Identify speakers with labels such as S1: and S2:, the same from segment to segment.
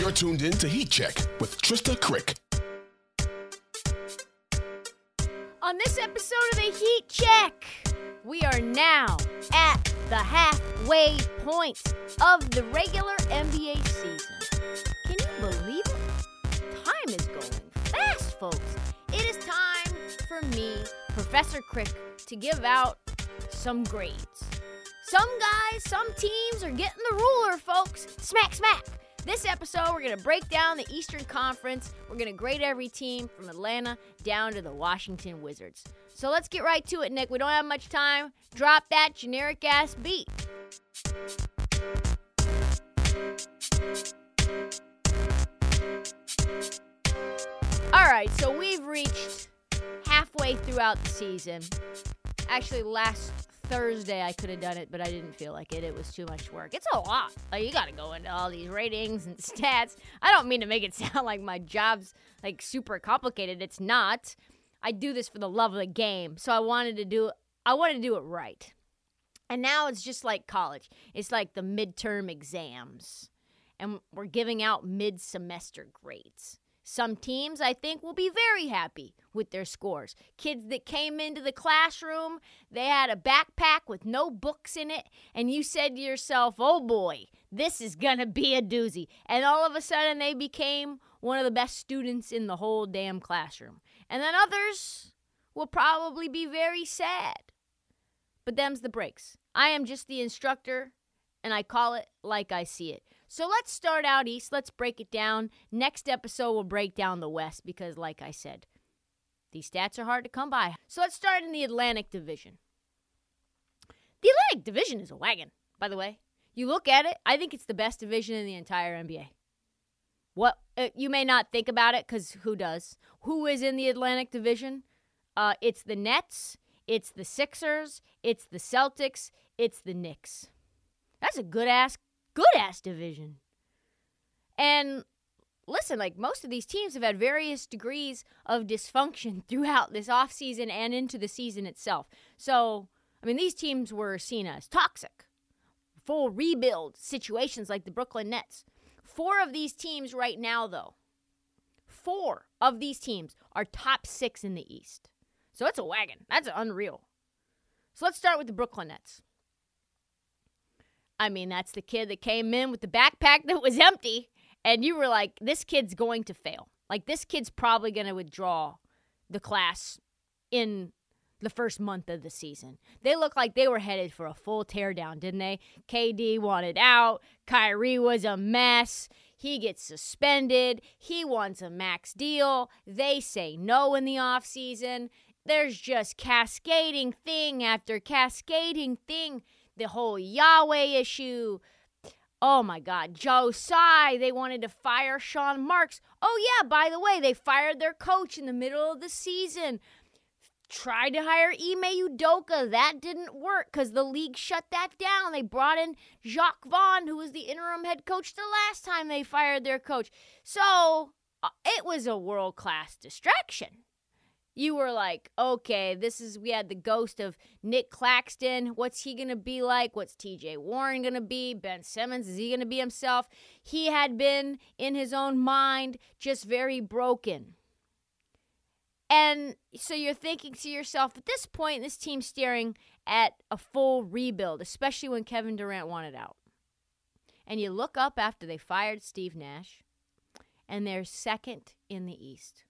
S1: You're tuned in to Heat Check with Trista Crick.
S2: On this episode of the Heat Check, we are now at the halfway point of the regular NBA season. Can you believe it? Time is going fast, folks. It is time for me, Professor Crick, to give out some grades. Some guys, some teams are getting the ruler, folks. Smack, smack. This episode, we're going to break down the Eastern Conference. We're going to grade every team from Atlanta down to the Washington Wizards. So let's get right to it, Nick. We don't have much time. Drop that generic ass beat. All right, so we've reached halfway throughout the season. Actually, last Thursday I could have done it, but I didn't feel like it. It was too much work. It's a lot. Like you got to go into all these ratings and stats. I don't mean to make it sound like my job's like super complicated. It's not. I do this for the love of the game. So I wanted to do I wanted to do it right. And now it's just like college. It's like the midterm exams. And we're giving out mid-semester grades. Some teams, I think, will be very happy with their scores. Kids that came into the classroom, they had a backpack with no books in it, and you said to yourself, oh boy, this is going to be a doozy. And all of a sudden, they became one of the best students in the whole damn classroom. And then others will probably be very sad. But them's the breaks. I am just the instructor, and I call it like I see it. So let's start out east. Let's break it down. Next episode, we'll break down the west because, like I said, these stats are hard to come by. So let's start in the Atlantic Division. The Atlantic Division is a wagon, by the way. You look at it, I think it's the best division in the entire NBA. What uh, you may not think about it because who does? Who is in the Atlantic Division? Uh, it's the Nets, it's the Sixers, it's the Celtics, it's the Knicks. That's a good ass good ass division. And listen, like most of these teams have had various degrees of dysfunction throughout this offseason and into the season itself. So, I mean, these teams were seen as toxic, full rebuild situations like the Brooklyn Nets. Four of these teams right now, though, four of these teams are top six in the East. So it's a wagon. That's unreal. So let's start with the Brooklyn Nets. I mean, that's the kid that came in with the backpack that was empty, and you were like, this kid's going to fail. Like, this kid's probably going to withdraw the class in the first month of the season. They looked like they were headed for a full teardown, didn't they? KD wanted out. Kyrie was a mess. He gets suspended. He wants a max deal. They say no in the offseason. There's just cascading thing after cascading thing the whole Yahweh issue. Oh my God, Tsai, they wanted to fire Sean Marks. Oh, yeah, by the way, they fired their coach in the middle of the season. Tried to hire Ime Udoka. That didn't work because the league shut that down. They brought in Jacque Vaughn, who was the interim head coach the last time they fired their coach. So uh, it was a world class distraction you were like, okay, this is we had the ghost of Nic Claxton. What's he gonna be like? What's TJ Warren gonna be? Ben Simmons, is he gonna be himself? He had been in his own mind just very broken. And so you're thinking to yourself, at this point, this team's staring at a full rebuild, especially when Kevin Durant wanted out. And you look up after they fired Steve Nash, and they're second in the East.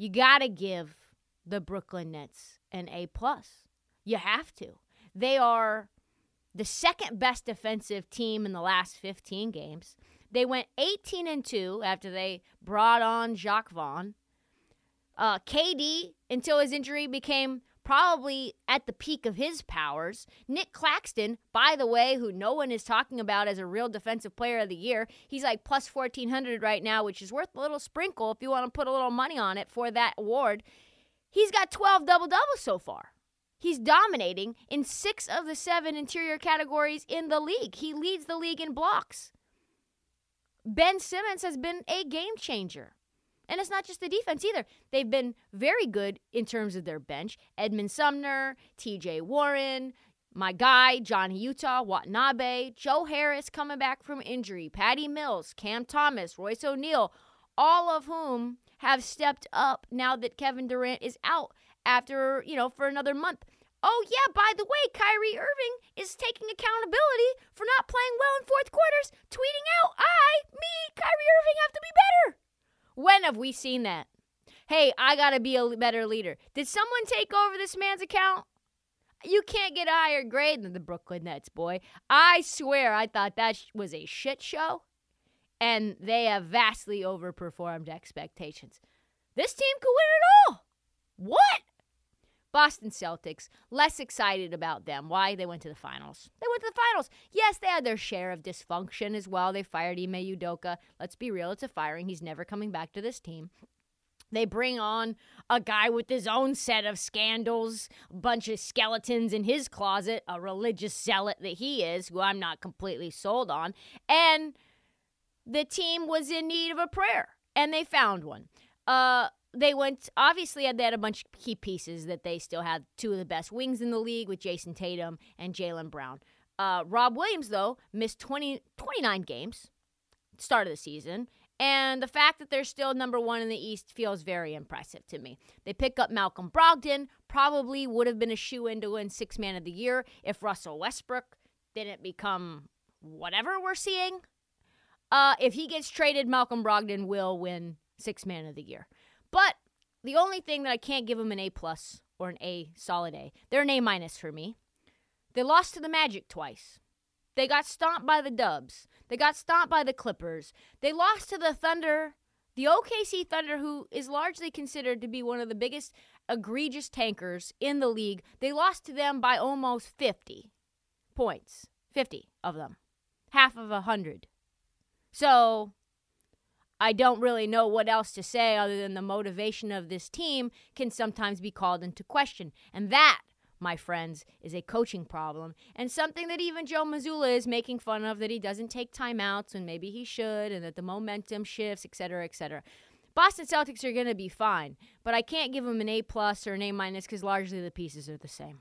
S2: You got to give the Brooklyn Nets an A plus. You have to. They are the second best defensive team in the last 15 games. They went 18 and 2 after they brought on Jacque Vaughn. Uh, KD, until his injury, became probably at the peak of his powers. Nic Claxton, by the way, who no one is talking about as a real defensive player of the year, he's like plus 1400 right now, which is worth a little sprinkle if you want to put a little money on it for that award. He's got 12 double doubles so far. He's dominating in six of the seven interior categories in the league. He leads the league in blocks. Ben Simmons has been a game changer. And it's not just the defense either. They've been very good in terms of their bench. Edmond Sumner, TJ Warren, my guy, Johnny Utah, Watanabe, Joe Harris coming back from injury, Patty Mills, Cam Thomas, Royce O'Neale, all of whom have stepped up now that Kevin Durant is out after, you know, for another month. Oh, yeah, by the way, Kyrie Irving is taking accountability for not playing well in fourth quarters, tweeting out, I, me, Kyrie Irving have to be better. When have we seen that? Hey, I got to be a better leader. Did someone take over this man's account? You can't get a higher grade than the Brooklyn Nets, boy. I swear I thought that was a shit show, and they have vastly overperformed expectations. This team could win it all. What? Boston Celtics, less excited about them. Why? They went to the finals. They went to the finals. Yes, they had their share of dysfunction as well. They fired Ime Udoka. Let's be real, it's a firing. He's never coming back to this team. They bring on a guy with his own set of scandals, a bunch of skeletons in his closet, a religious zealot that he is, who I'm not completely sold on. And the team was in need of a prayer, and they found one. Uh, they went obviously they had a bunch of key pieces that they still had two of the best wings in the league with Jayson Tatum and Jaylen Brown. Uh, Rob Williams though missed 20, 29 games start of the season. And the fact that they're still number one in the East feels very impressive to me. They pick up Malcolm Brogdon, probably would have been a shoe in to win six man of the year if Russell Westbrook didn't become whatever we're seeing. Uh, if he gets traded, Malcolm Brogdon will win six man of the year. But the only thing that I can't give them an A plus or an A solid A, they're an A minus for me. They lost to the Magic twice. They got stomped by the Dubs. They got stomped by the Clippers. They lost to the Thunder, the OKC Thunder, who is largely considered to be one of the biggest egregious tankers in the league. They lost to them by almost 50 points. 50 of them. Half of a 100. So I don't really know what else to say other than the motivation of this team can sometimes be called into question. And that, my friends, is a coaching problem and something that even Joe Mazzulla is making fun of that he doesn't take timeouts when maybe he should and that the momentum shifts, et cetera, et cetera. Boston Celtics are going to be fine, but I can't give them an A plus or an A minus because largely the pieces are the same.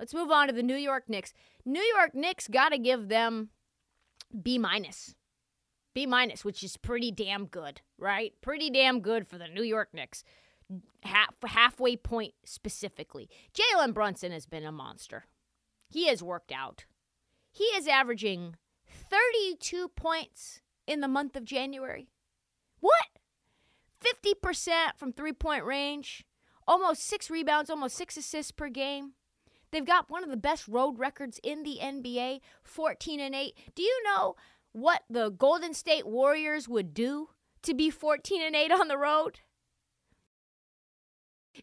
S2: Let's move on to the New York Knicks. New York Knicks got to give them B minus. B minus, which is pretty damn good, right? Pretty damn good for the New York Knicks. Half, halfway point specifically. Jalen Brunson has been a monster. He has worked out. He is averaging 32 points in the month of January. What? 50% from three point range, almost six rebounds, almost six assists per game. They've got one of the best road records in the NBA, 14 and 8. Do you know what the Golden State Warriors would do to be 14 and 8 on the road?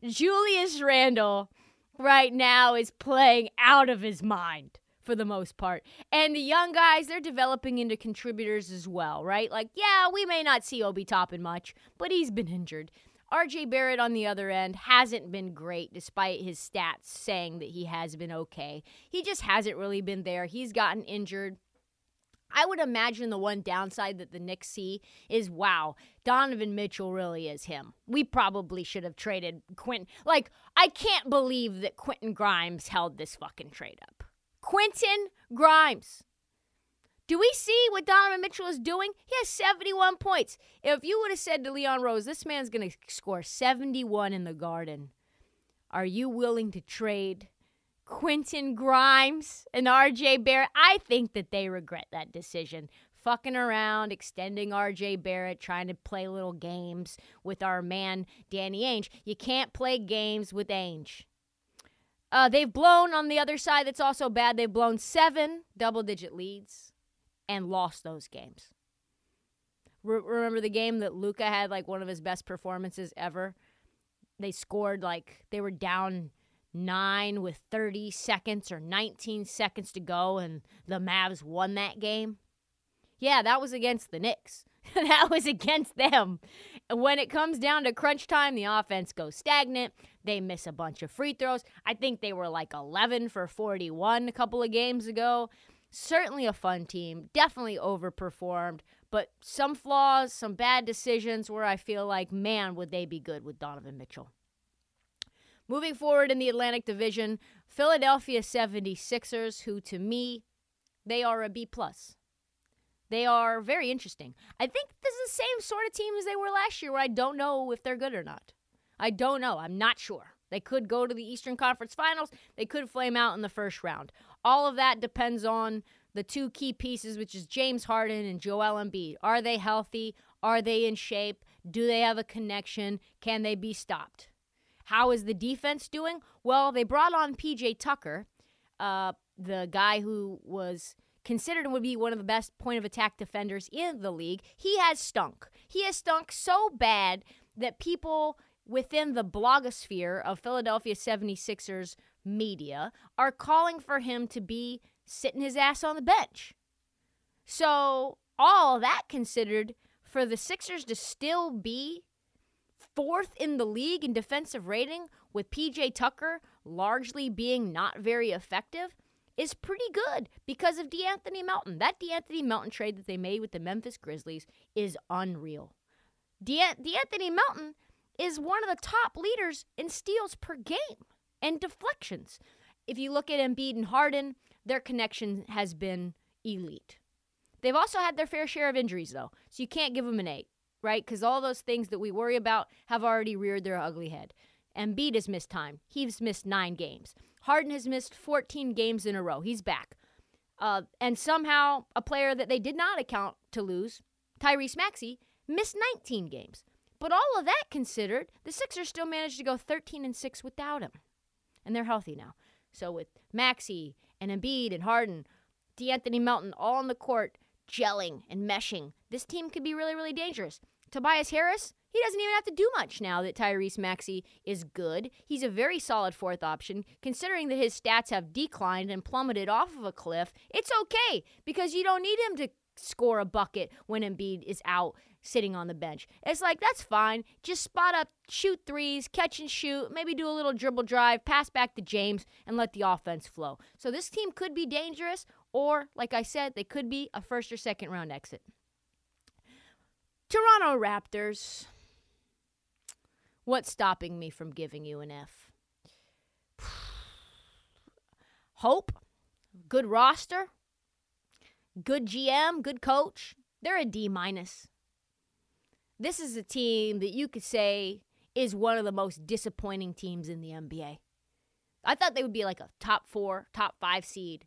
S2: Julius Randle right now is playing out of his mind for the most part. And the young guys, they're developing into contributors as well, right? Like, yeah, we may not see Obi Toppin much, but he's been injured. RJ Barrett on the other end hasn't been great despite his stats saying that he has been okay. He just hasn't really been there. He's gotten injured. I would imagine the one downside that the Knicks see is wow, Donovan Mitchell really is him. We probably should have traded Quentin. Like, I can't believe that Quentin Grimes held this fucking trade up. Quentin Grimes. Do we see what Donovan Mitchell is doing? He has 71 points. If you would have said to Leon Rose, this man's going to score 71 in the garden, are you willing to trade Quentin Grimes and RJ Barrett. I think that they regret that decision. Fucking around, extending RJ Barrett, trying to play little games with our man Danny Ainge. You can't play games with Ainge. Uh, they've blown on the other side. That's also bad. They've blown seven double digit leads and lost those games. Re- remember the game that Luka had like one of his best performances ever? They scored like they were down nine with 30 seconds or 19 seconds to go, and the Mavs won that game. Yeah, that was against the Knicks. that was against them. When it comes down to crunch time, the offense goes stagnant. They miss a bunch of free throws. I think they were like 11 for 41 a couple of games ago. Certainly a fun team. Definitely overperformed, but some flaws, some bad decisions where I feel like, man, would they be good with Donovan Mitchell. Moving forward in the Atlantic Division, Philadelphia 76ers, who to me, they are a B plus. They are very interesting. I think this is the same sort of team as they were last year, where I don't know if they're good or not. I don't know. I'm not sure. They could go to the Eastern Conference Finals. They could flame out in the first round. All of that depends on the two key pieces, which is James Harden and Joel Embiid. Are they healthy? Are they in shape? Do they have a connection? Can they be stopped? How is the defense doing? Well, they brought on PJ Tucker, uh, the guy who was considered would be one of the best point of attack defenders in the league. He has stunk. He has stunk so bad that people within the blogosphere of Philadelphia 76ers media are calling for him to be sitting his ass on the bench. So, all that considered, for the Sixers to still be fourth in the league in defensive rating, with PJ Tucker largely being not very effective, is pretty good because of DeAnthony Melton. That DeAnthony Melton trade that they made with the Memphis Grizzlies is unreal. De- DeAnthony Melton is one of the top leaders in steals per game and deflections. If you look at Embiid and Harden, their connection has been elite. They've also had their fair share of injuries, though, so you can't give them an eight right? Because all those things that we worry about have already reared their ugly head. Embiid has missed time. He's missed nine games. Harden has missed 14 games in a row. He's back. Uh, and somehow, a player that they did not account to lose, Tyrese Maxey, missed 19 games. But all of that considered, the Sixers still managed to go 13 and 6 without him. And they're healthy now. So with Maxey and Embiid and Harden, DeAnthony Melton all on the court, gelling and meshing. This team could be really, really dangerous. Tobias Harris, he doesn't even have to do much now that Tyrese Maxey is good. He's a very solid fourth option. Considering that his stats have declined and plummeted off of a cliff, it's okay because you don't need him to score a bucket when Embiid is out sitting on the bench. It's like, that's fine. Just spot up, shoot threes, catch and shoot, maybe do a little dribble drive, pass back to James, and let the offense flow. So this team could be dangerous, or, like I said, they could be a first or second round exit. Toronto Raptors. What's stopping me from giving you an F? Hope, good roster, good GM, good coach. They're a D minus. This is a team that you could say is one of the most disappointing teams in the NBA. I thought they would be like a top four, top five seed.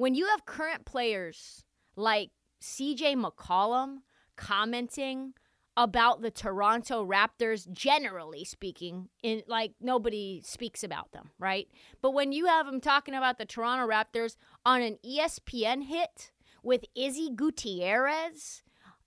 S2: When you have current players like CJ McCollum commenting about the Toronto Raptors generally speaking in like nobody speaks about them, right? But when you have them talking about the Toronto Raptors on an ESPN hit with Izzy Gutierrez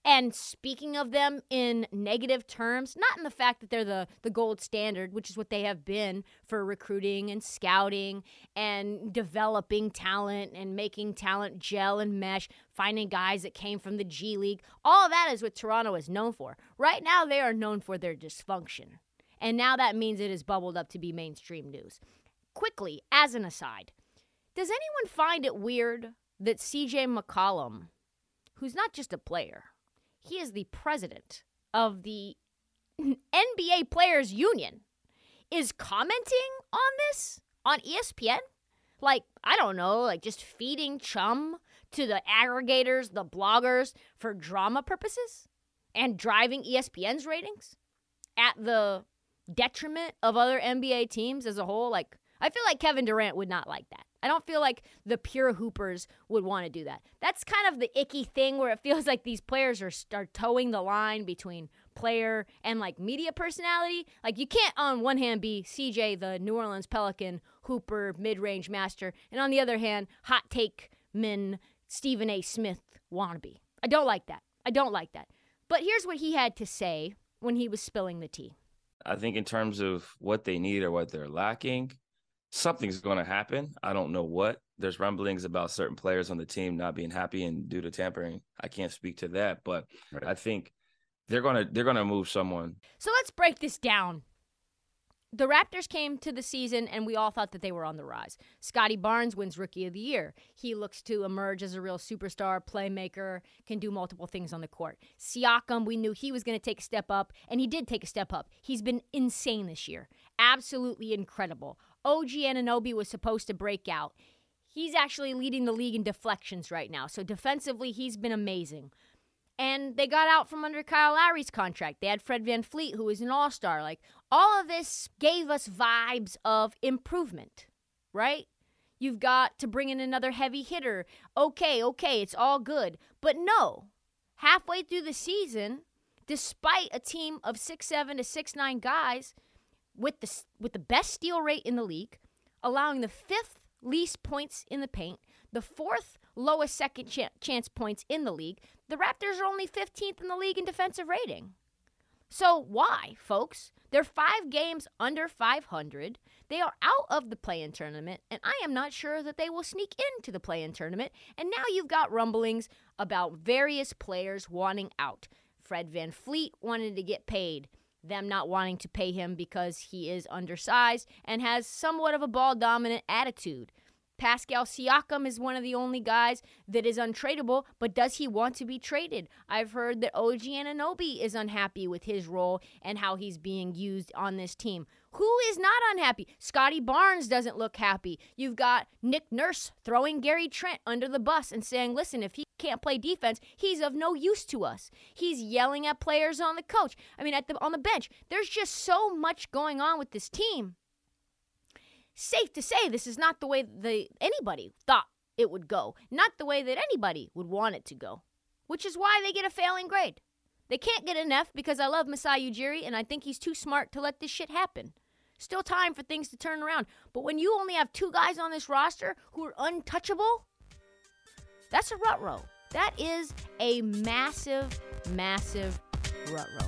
S2: and speaking of them in negative terms, not in the fact that they're the, the gold standard, which is what they have been for recruiting and scouting and developing talent and making talent gel and mesh, finding guys that came from the G League. All that is what Toronto is known for. Right now, they are known for their dysfunction. And now that means it is bubbled up to be mainstream news. Quickly, as an aside, does anyone find it weird that CJ McCollum, who's not just a player, he is the president of the NBA Players Union, is commenting on this on ESPN? Like, I don't know, like just feeding chum to the aggregators, the bloggers for drama purposes and driving ESPN's ratings at the detriment of other NBA teams as a whole. Like, I feel like Kevin Durant would not like that. I don't feel like the pure hoopers would want to do that. That's kind of the icky thing where it feels like these players are start towing the line between player and like media personality. Like you can't on one hand be CJ the New Orleans Pelican hooper mid-range master and on the other hand hot take min Stephen A Smith wannabe. I don't like that. I don't like that. But here's what he had to say when he was spilling the tea.
S3: I think in terms of what they need or what they're lacking, something's going to happen. I don't know what. There's rumblings about certain players on the team not being happy and due to tampering. I can't speak to that, but right. I think they're going to they're going to move someone.
S2: So let's break this down the Raptors came to the season and we all thought that they were on the rise. Scottie Barnes wins Rookie of the Year. He looks to emerge as a real superstar, playmaker, can do multiple things on the court. Siakam, we knew he was going to take a step up, and he did take a step up. He's been insane this year. Absolutely incredible. OG Anunoby was supposed to break out. He's actually leading the league in deflections right now. So defensively, he's been amazing and they got out from under Kyle Lowry's contract. They had Fred Van VanVleet, who is an all star. Like, all of this gave us vibes of improvement, right? You've got to bring in another heavy hitter. Okay, okay, it's all good. But no, halfway through the season, despite a team of six seven to six nine guys with the, with the best steal rate in the league, allowing the fifth least points in the paint, the fourth lowest second ch- chance points in the league. The Raptors are only 15th in the league in defensive rating. So why, folks? They're five games under 500. They are out of the play in tournament, and I am not sure that they will sneak into the play in tournament. And now you've got rumblings about various players wanting out. Fred VanVleet wanted to get paid them not wanting to pay him because he is undersized and has somewhat of a ball dominant attitude. Pascal Siakam is one of the only guys that is untradeable, but does he want to be traded? I've heard that OG Anunoby is unhappy with his role and how he's being used on this team. Who is not unhappy? Scottie Barnes doesn't look happy. You've got Nick Nurse throwing Gary Trent under the bus and saying, listen, if he can't play defense, he's of no use to us. He's yelling at players on the coach. I mean, at the on the bench. There's just so much going on with this team safe to say this is not the way the anybody thought it would go, not the way that anybody would want it to go, which is why they get a failing grade. They can't get an F because I love Masai Ujiri and I think he's too smart to let this shit happen. Still time for things to turn around. But when you only have two guys on this roster who are untouchable, that's a rut row. That is a massive, massive rut row.